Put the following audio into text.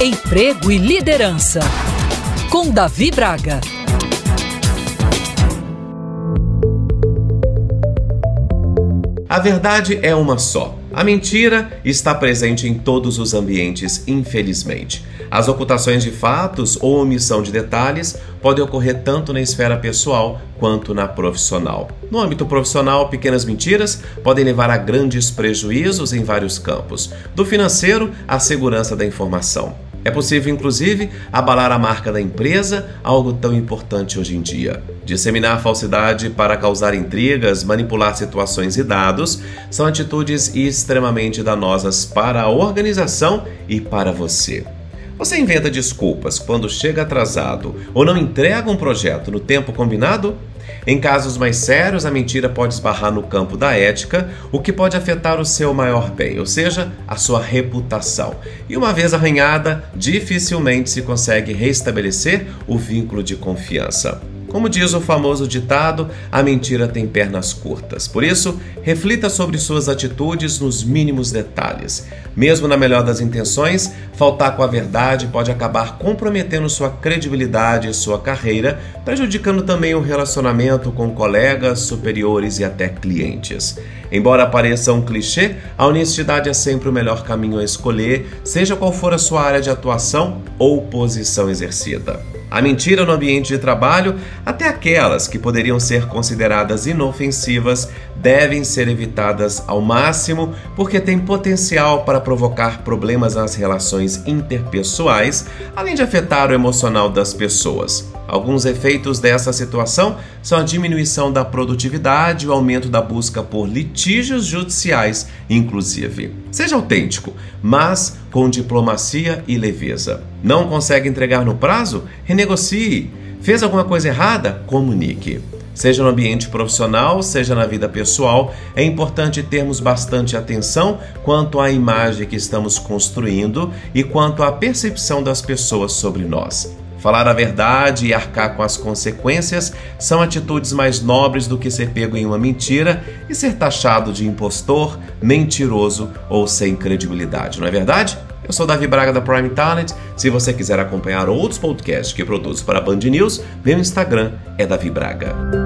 Emprego e Liderança, com Davi Braga. A verdade é uma só. A mentira está presente em todos os ambientes, infelizmente. As ocultações de fatos ou omissão de detalhes podem ocorrer tanto na esfera pessoal quanto na profissional. No âmbito profissional, pequenas mentiras podem levar a grandes prejuízos em vários campos, do financeiro à segurança da informação. É possível, inclusive, abalar a marca da empresa, algo tão importante hoje em dia. Disseminar falsidade para causar intrigas, manipular situações e dados são atitudes extremamente danosas para a organização e para você. Você inventa desculpas quando chega atrasado ou não entrega um projeto no tempo combinado? Em casos mais sérios, a mentira pode esbarrar no campo da ética, o que pode afetar o seu maior bem, ou seja, a sua reputação. E uma vez arranhada, dificilmente se consegue restabelecer o vínculo de confiança. Como diz o famoso ditado, a mentira tem pernas curtas. Por isso, reflita sobre suas atitudes nos mínimos detalhes. Mesmo na melhor das intenções, faltar com a verdade pode acabar comprometendo sua credibilidade e sua carreira, prejudicando também o relacionamento com colegas, superiores e até clientes. Embora pareça um clichê, a honestidade é sempre o melhor caminho a escolher, seja qual for a sua área de atuação ou posição exercida. A mentira no ambiente de trabalho, até aquelas que poderiam ser consideradas inofensivas, devem ser evitadas ao máximo porque têm potencial para provocar problemas nas relações interpessoais, além de afetar o emocional das pessoas. Alguns efeitos dessa situação são a diminuição da produtividade o aumento da busca por litígios judiciais, inclusive. Seja autêntico, mas com diplomacia e leveza. Não consegue entregar no prazo? Renegocie. Fez alguma coisa errada? Comunique. Seja no ambiente profissional, seja na vida pessoal, é importante termos bastante atenção quanto à imagem que estamos construindo e quanto à percepção das pessoas sobre nós. Falar a verdade e arcar com as consequências são atitudes mais nobres do que ser pego em uma mentira e ser taxado de impostor, mentiroso ou sem credibilidade, não é verdade? Eu sou Davi Braga da Prime Talent. Se você quiser acompanhar outros podcasts que produzo para a Band News, meu Instagram é Davi Braga.